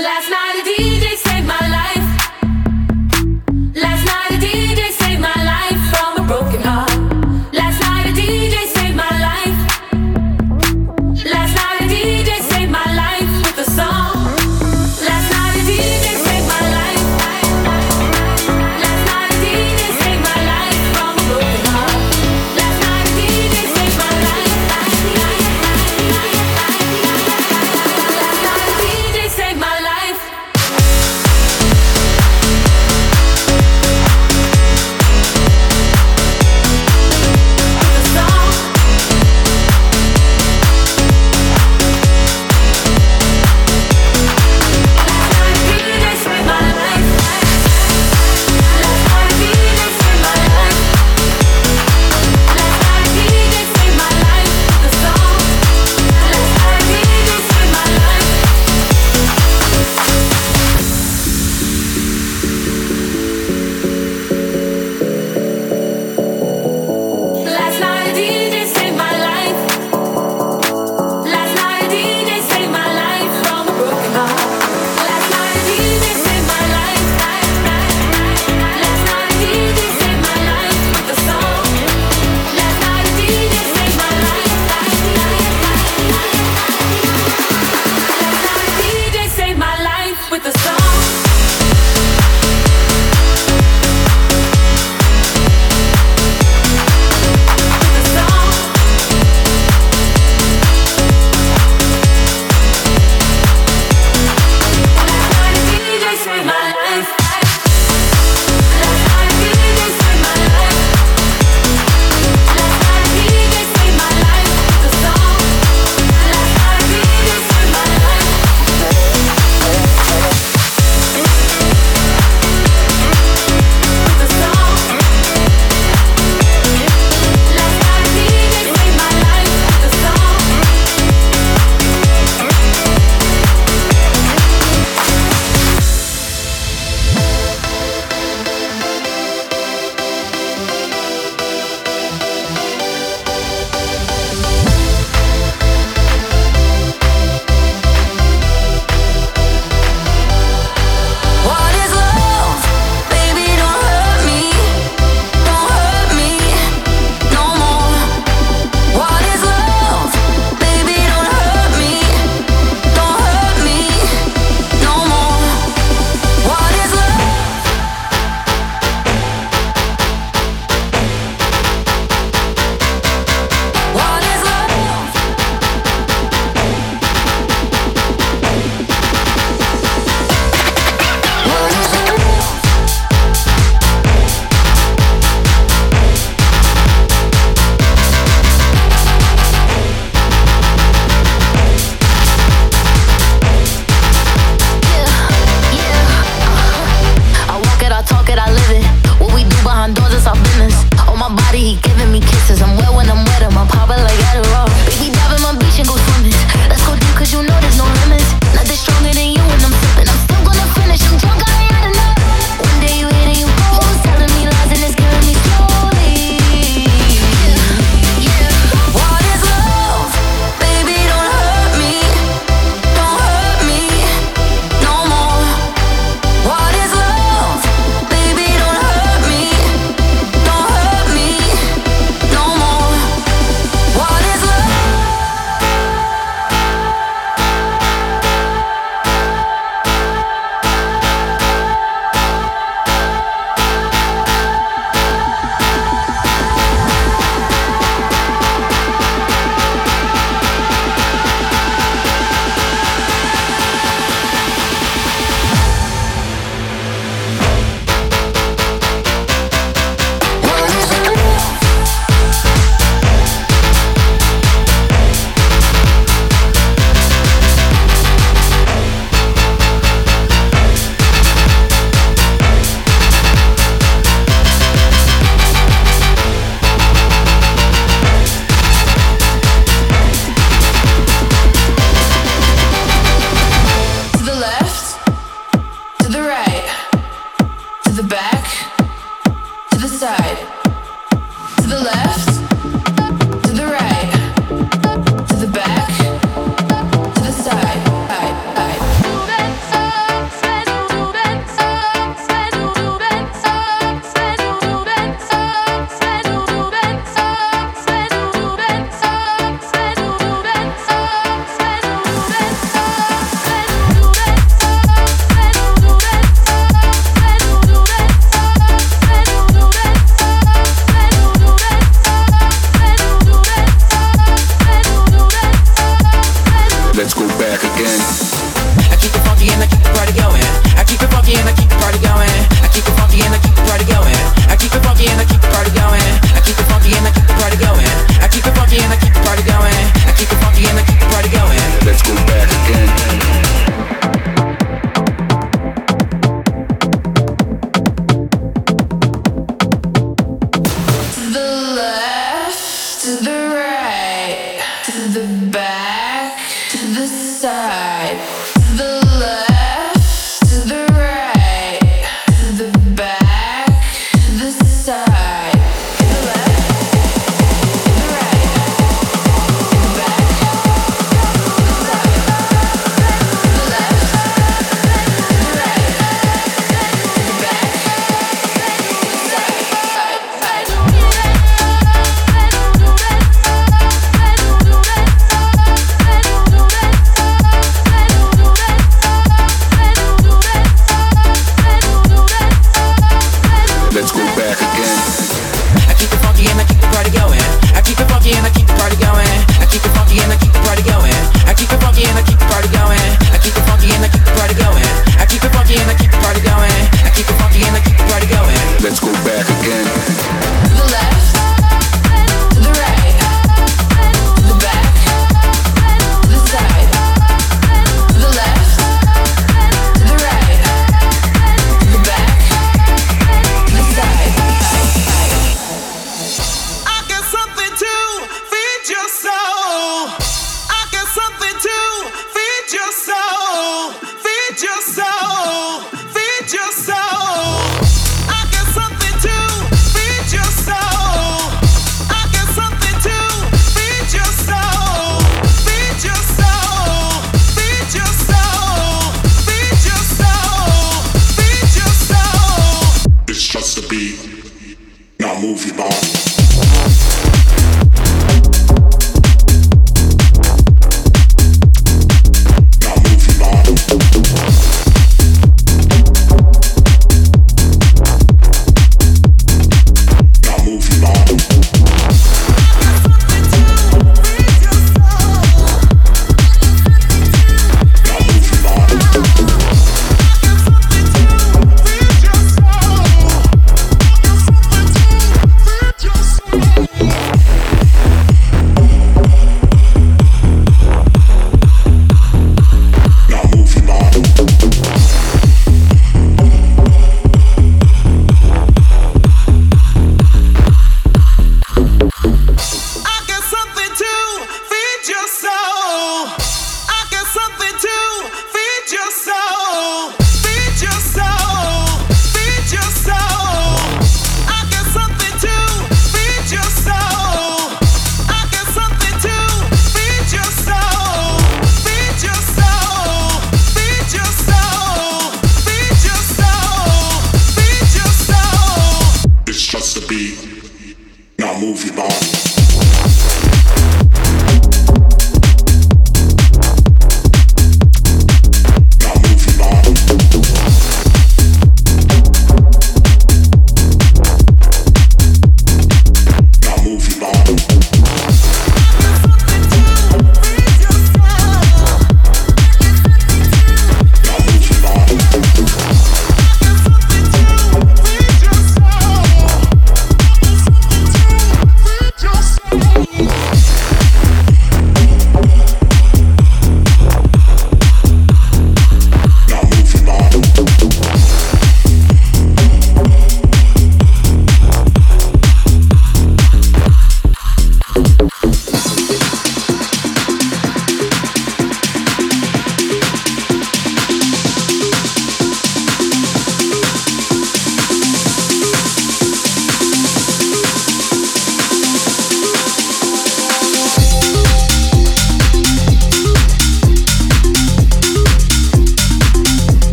Last night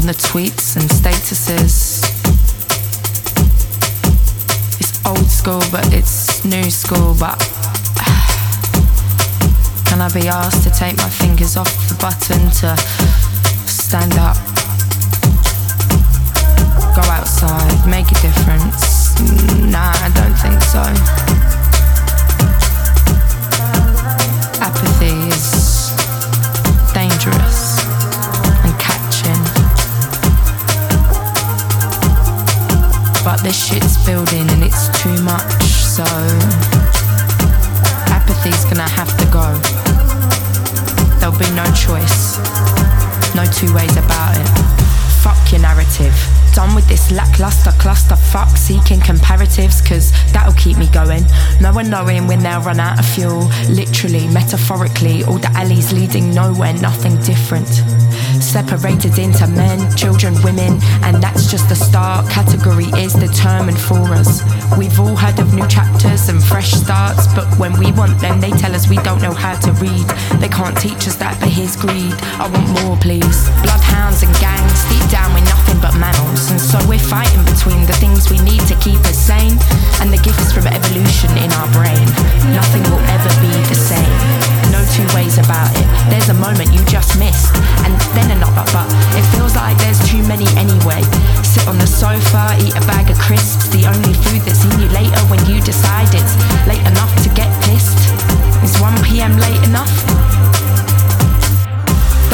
on the tweets and statuses. It's old school, but it's new school, but. Can I be asked to take my fingers off the button to stand up? Go outside, make a difference? Nah, I don't think so. Apathy is But this shit's building and it's too much, so apathy's gonna have to go. There'll be no choice, no two ways about it. Fuck your narrative. Done with this lackluster cluster fuck seeking comparatives, cause that'll keep me going. No one knowing when they'll run out of fuel. Literally, metaphorically, all the alleys leading nowhere, nothing different. Separated into men, children, women, and that's just the start. Category is determined for us. We've all heard of new chapters and fresh starts, but when we want them, they tell us we don't know how to read. They can't teach us that, but here's greed. I want more, please. Bloodhounds and gangs, deep down we're nothing but mammals, and so we're fighting between the things we need to keep us sane and the gifts from evolution in our brain. Nothing will ever be the same. No two ways about it. There's a moment you just missed, and then another, but it feels like there's too many anyway. Sit on the sofa, eat a bag of crisps, the only food that's in you later when you decide it's late enough to get pissed. Is 1 pm late enough?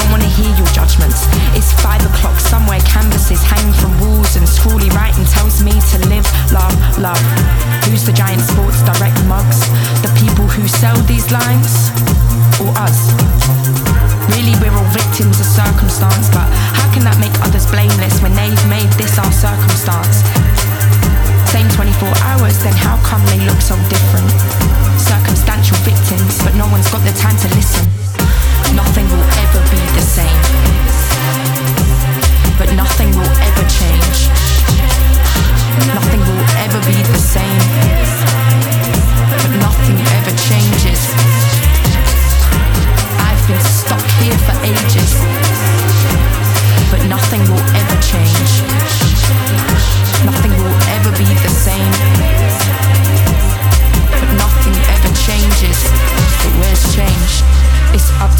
Don't wanna hear your judgments. It's five o'clock somewhere, canvases hang from walls, and scrawly writing tells me to live, love, love. Who's the giant sports direct mugs? The people who sell these lines? Or us? Really, we're all victims of circumstance, but how can that make others blameless when they've made this our circumstance? Same 24 hours, then how come they look so different? Circumstantial victims, but no one's got the time to listen. Nothing will ever be the same, but nothing will ever change. Nothing will ever be the same, but nothing ever changes. I've been stuck here for ages,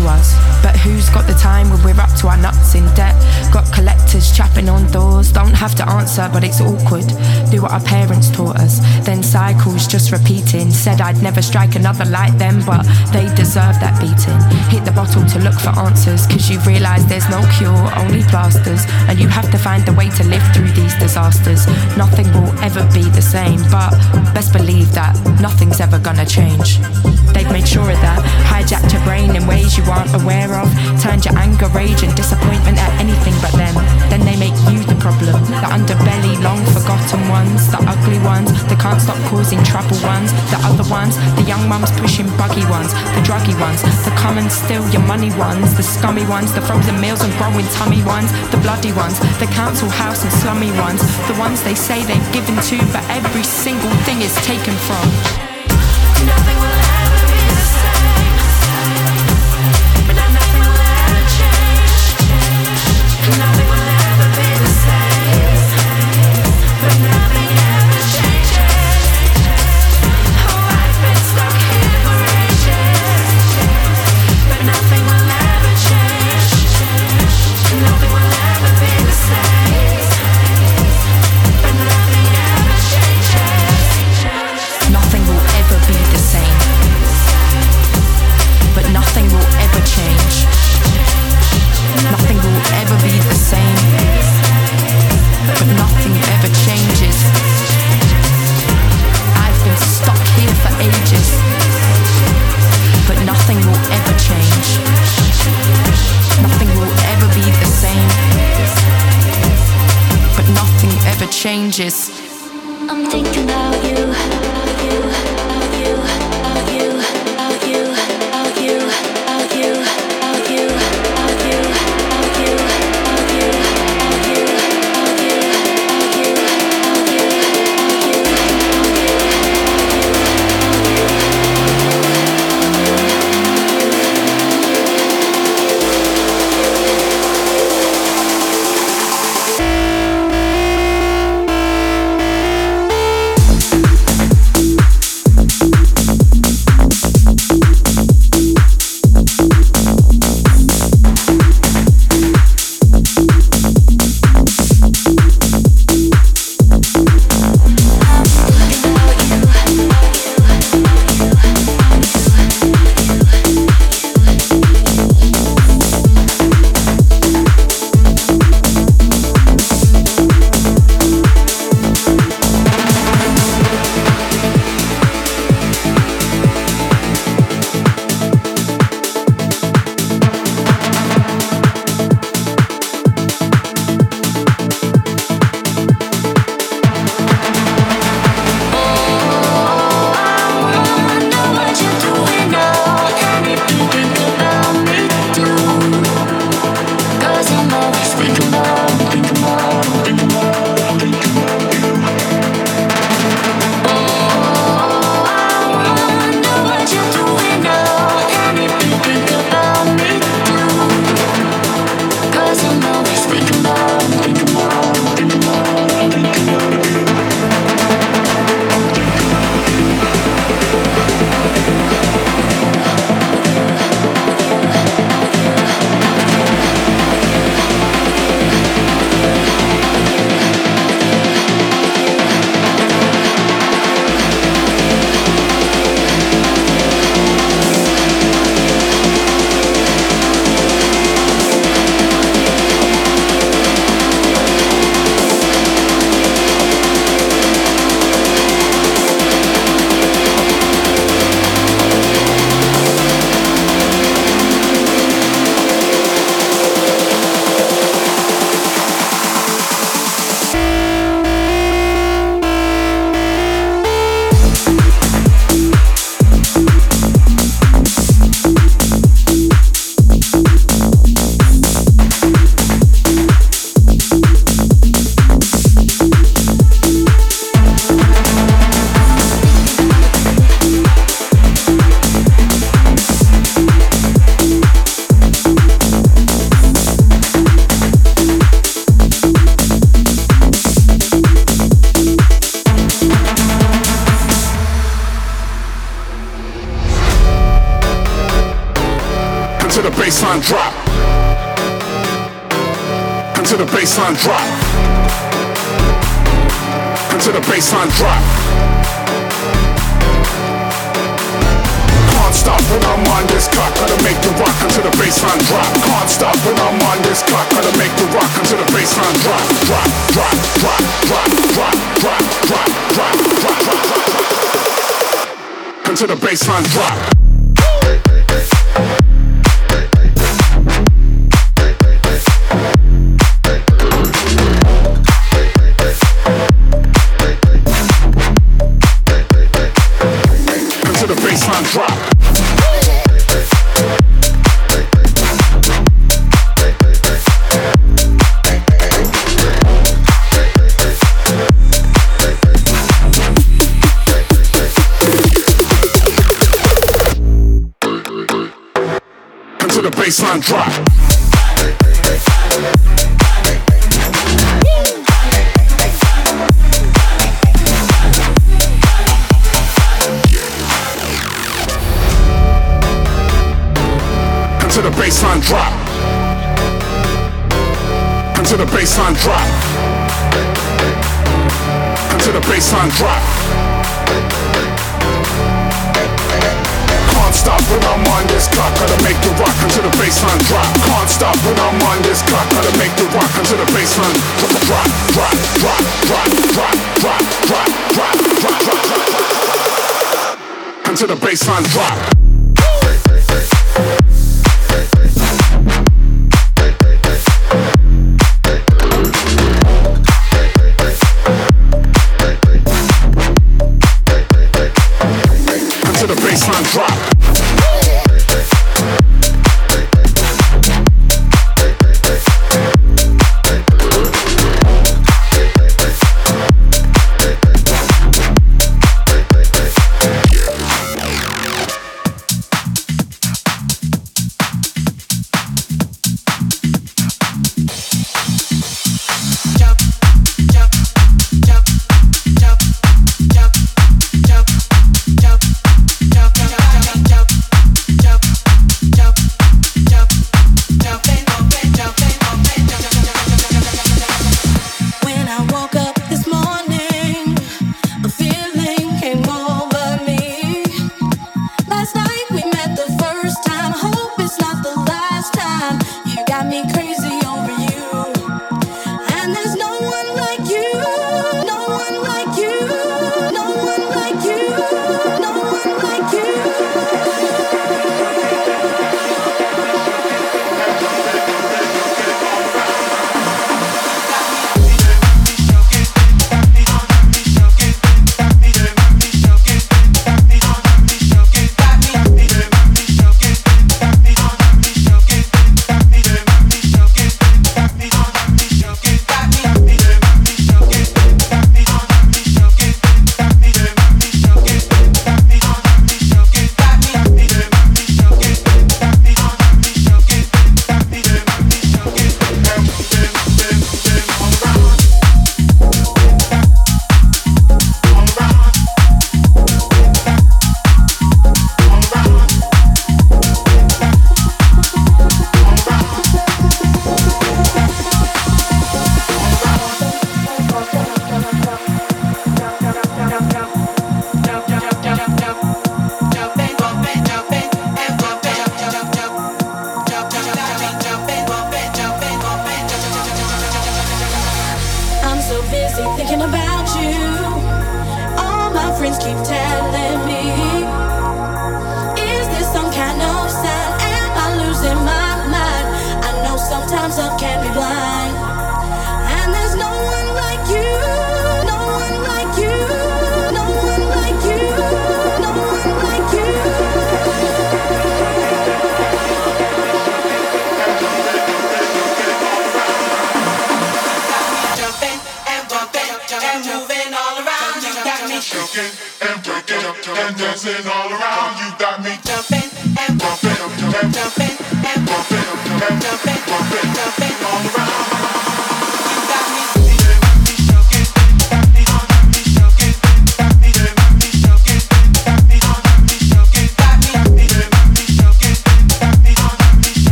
to us, but who time when we're up to our nuts in debt? Got collectors chapping on doors. Don't have to answer, but it's awkward. Do what our parents taught us. Then cycles just repeating. Said I'd never strike another like them, but they deserve that beating. Hit the bottle to look for answers, cause you realise there's no cure, only plasters. And you have to find a way to live through these disasters. Nothing will ever be the same, but best believe that nothing's ever gonna change. They've made sure of that. Hijacked your brain in ways you aren't aware of. Turned your anger, rage, and disappointment at anything but them. Then they make you the problem. The underbelly, long forgotten ones. The ugly ones. The can't stop causing trouble ones. The other ones. The young mums pushing buggy ones. The druggy ones. The come and steal your money ones. The scummy ones. The frozen meals and growing tummy ones. The bloody ones. The council house and slummy ones. The ones they say they've given to, but every single thing is taken from. Until the bassline drop. Until the bassline drop. Can't stop when I'm on this clock, gotta make the rock until the bassline drop. Can't stop when I'm on this clock, gotta make the rock until the bassline drop. Drop, drop, drop, drop, drop, drop, drop, drop, drop, drop, drop. Until the bassline drop. Baseline drop. The bassline drop. Until the bassline drop. Until the bassline drop when I'm on this clock. Gotta make the rock until the bassline drop. Can't stop when I'm on this clock. Gotta make the rock until the bassline drop, drop, drop, drop, drop, drop, drop, drop, drop, drop, drop, drop, until the bassline drop.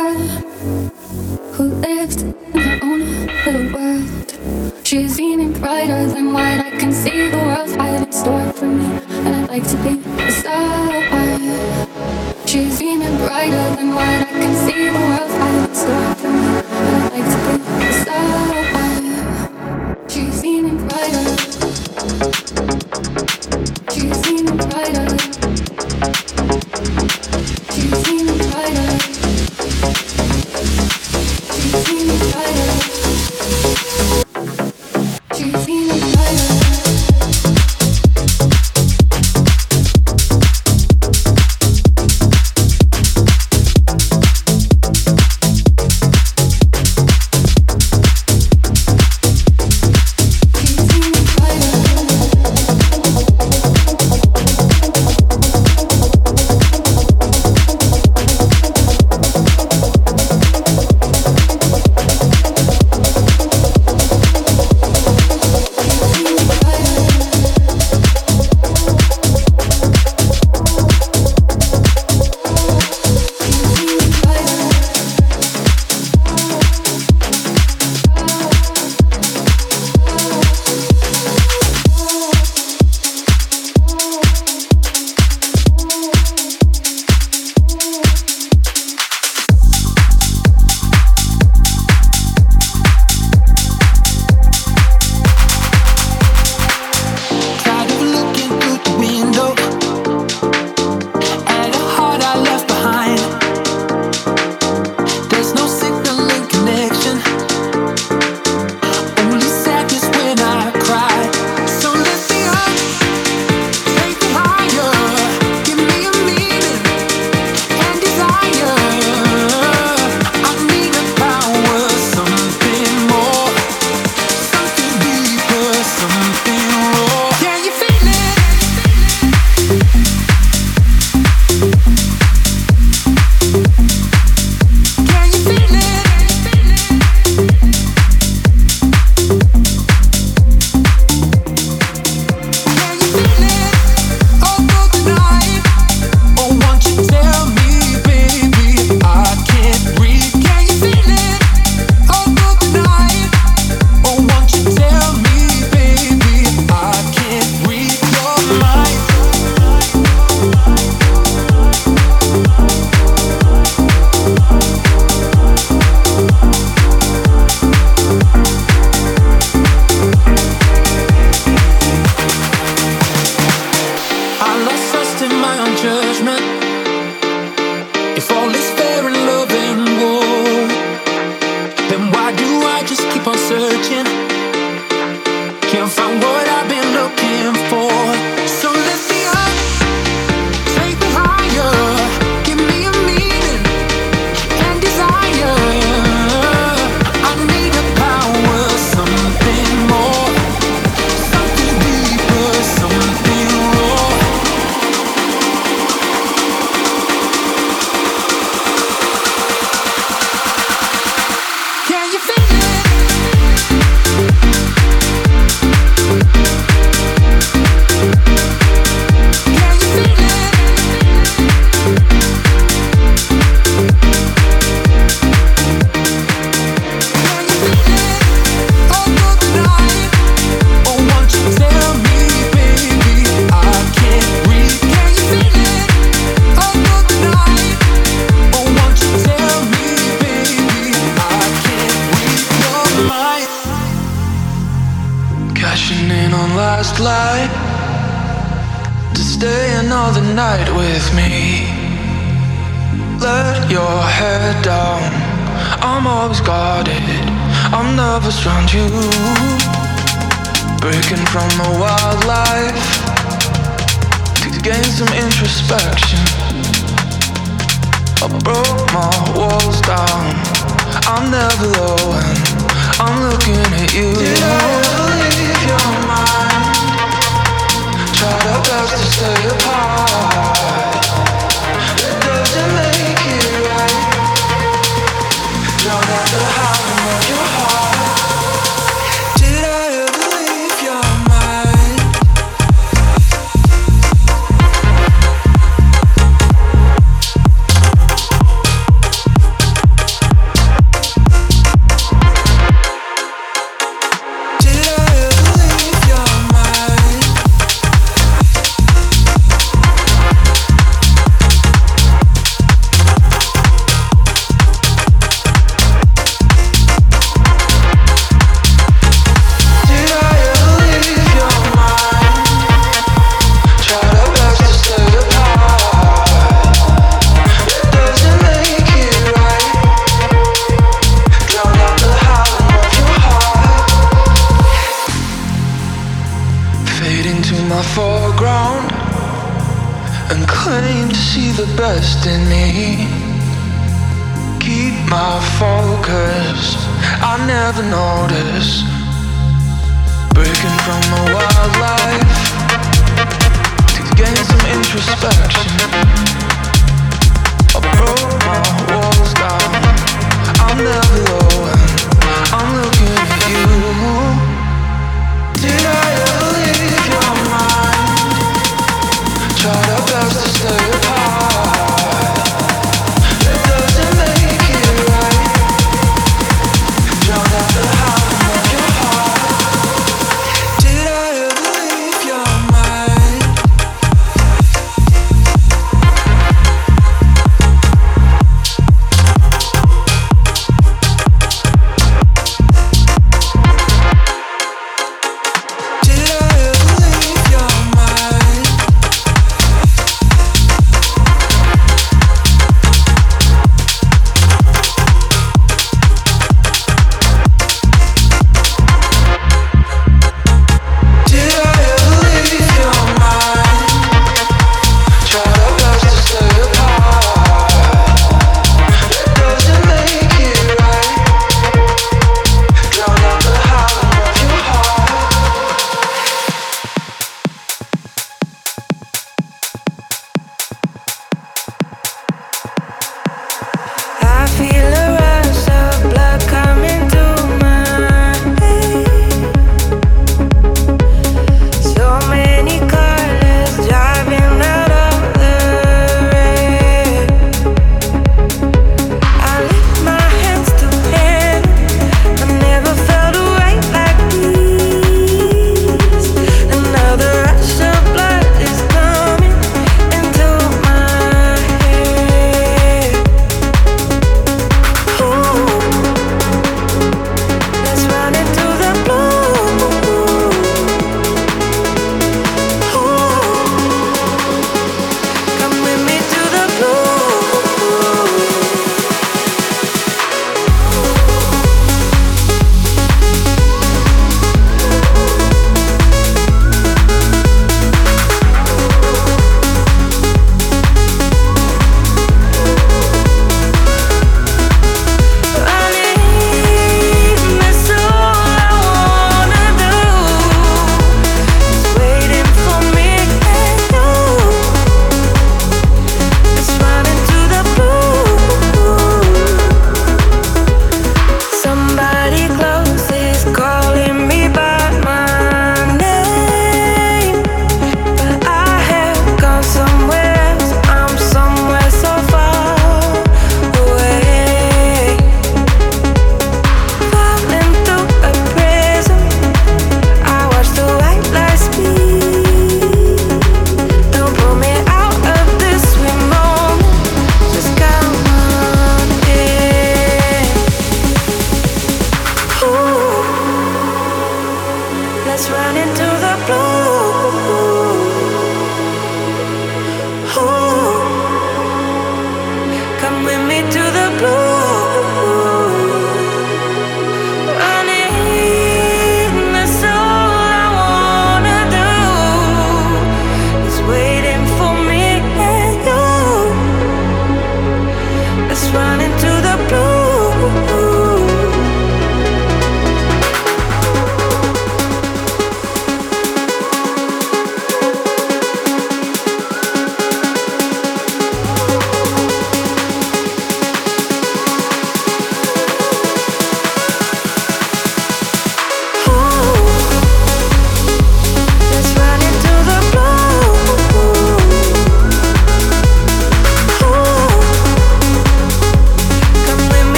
Stay apart. It doesn't make it right.